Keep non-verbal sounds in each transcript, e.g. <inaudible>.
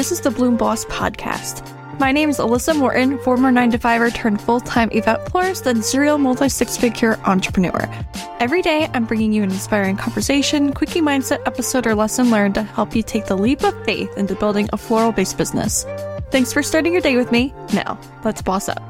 This is the Bloom Boss Podcast. My name is Alyssa Morton, former 9 to 5er turned full time event florist and serial multi six figure entrepreneur. Every day, I'm bringing you an inspiring conversation, quickie mindset episode, or lesson learned to help you take the leap of faith into building a floral based business. Thanks for starting your day with me. Now, let's boss up.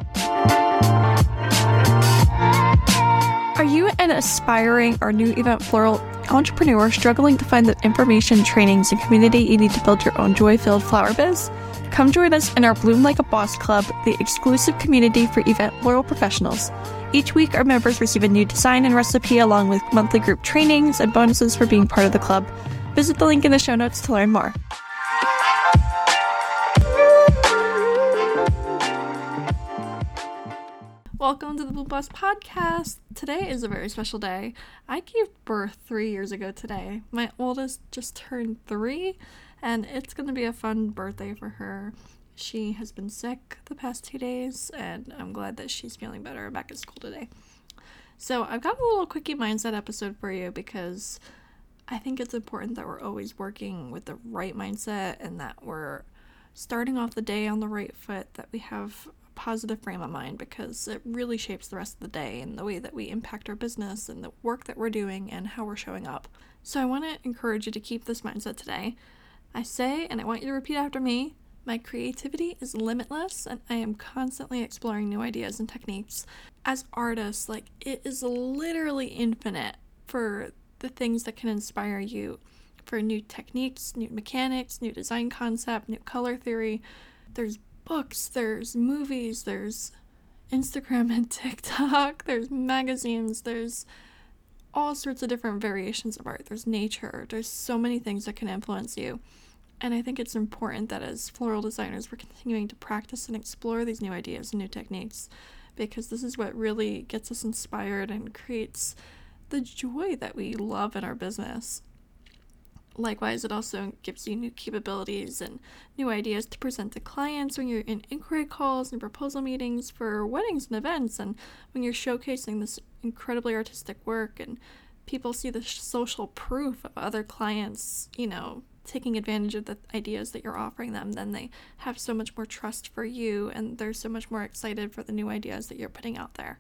You an aspiring or new event floral entrepreneur struggling to find the information, trainings, and community you need to build your own joy filled flower biz? Come join us in our Bloom Like a Boss Club, the exclusive community for event floral professionals. Each week, our members receive a new design and recipe along with monthly group trainings and bonuses for being part of the club. Visit the link in the show notes to learn more. Welcome to the Bloom Boss Podcast. Today is a very special day. I gave birth three years ago today. My oldest just turned three, and it's going to be a fun birthday for her. She has been sick the past two days, and I'm glad that she's feeling better and back at school today. So, I've got a little quickie mindset episode for you because I think it's important that we're always working with the right mindset and that we're starting off the day on the right foot, that we have positive frame of mind because it really shapes the rest of the day and the way that we impact our business and the work that we're doing and how we're showing up. So I want to encourage you to keep this mindset today. I say, and I want you to repeat after me my creativity is limitless and I am constantly exploring new ideas and techniques. As artists, like it is literally infinite for the things that can inspire you for new techniques, new mechanics, new design concept, new color theory. There's books, there's movies, there's Instagram and TikTok, <laughs> there's magazines, there's all sorts of different variations of art. There's nature, there's so many things that can influence you. And I think it's important that as floral designers, we're continuing to practice and explore these new ideas and new techniques because this is what really gets us inspired and creates the joy that we love in our business. Likewise, it also gives you new capabilities and new ideas to present to clients when you're in inquiry calls and proposal meetings for weddings and events, and when you're showcasing this incredibly artistic work and people see the social proof of other clients, you know, taking advantage of the ideas that you're offering them, then they have so much more trust for you and they're so much more excited for the new ideas that you're putting out there.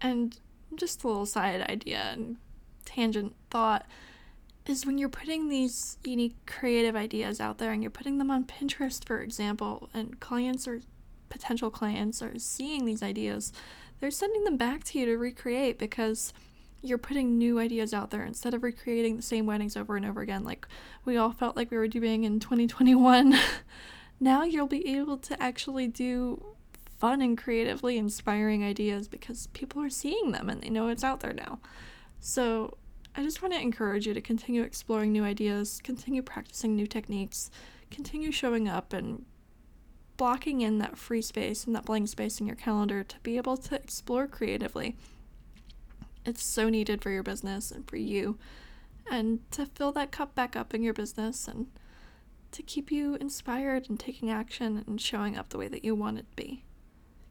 And just a little side idea and tangent thought is when you're putting these unique creative ideas out there and you're putting them on Pinterest, for example, and clients or potential clients are seeing these ideas, they're sending them back to you to recreate because you're putting new ideas out there instead of recreating the same weddings over and over again, like we all felt like we were doing in 2021. <laughs> now you'll be able to actually do fun and creatively inspiring ideas because people are seeing them and they know it's out there now. So I just want to encourage you to continue exploring new ideas, continue practicing new techniques, continue showing up and blocking in that free space and that blank space in your calendar to be able to explore creatively. It's so needed for your business and for you, and to fill that cup back up in your business and to keep you inspired and taking action and showing up the way that you want it to be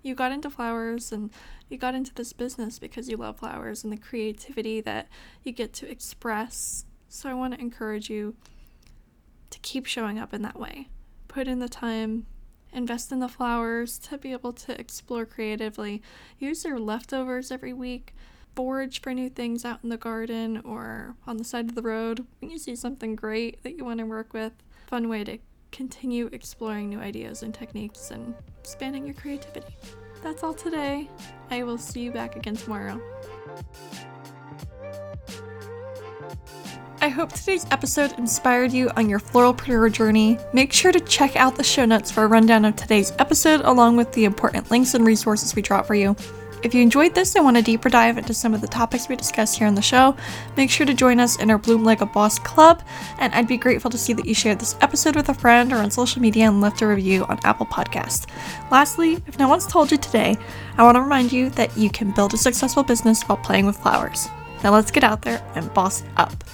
you got into flowers and you got into this business because you love flowers and the creativity that you get to express. So I want to encourage you to keep showing up in that way. Put in the time, invest in the flowers to be able to explore creatively. Use your leftovers every week. Forage for new things out in the garden or on the side of the road when you see something great that you want to work with. Fun way to continue exploring new ideas and techniques and expanding your creativity. That's all today. I will see you back again tomorrow. I hope today's episode inspired you on your floral floralpreneur journey. Make sure to check out the show notes for a rundown of today's episode, along with the important links and resources we drop for you. If you enjoyed this and want a deeper dive into some of the topics we discussed here on the show, make sure to join us in our Bloom Like a Boss Club, and I'd be grateful to see that you shared this episode with a friend or on social media and left a review on Apple Podcast. Lastly, if no one's told you today, I want to remind you that you can build a successful business while playing with flowers. Now let's get out there and boss up.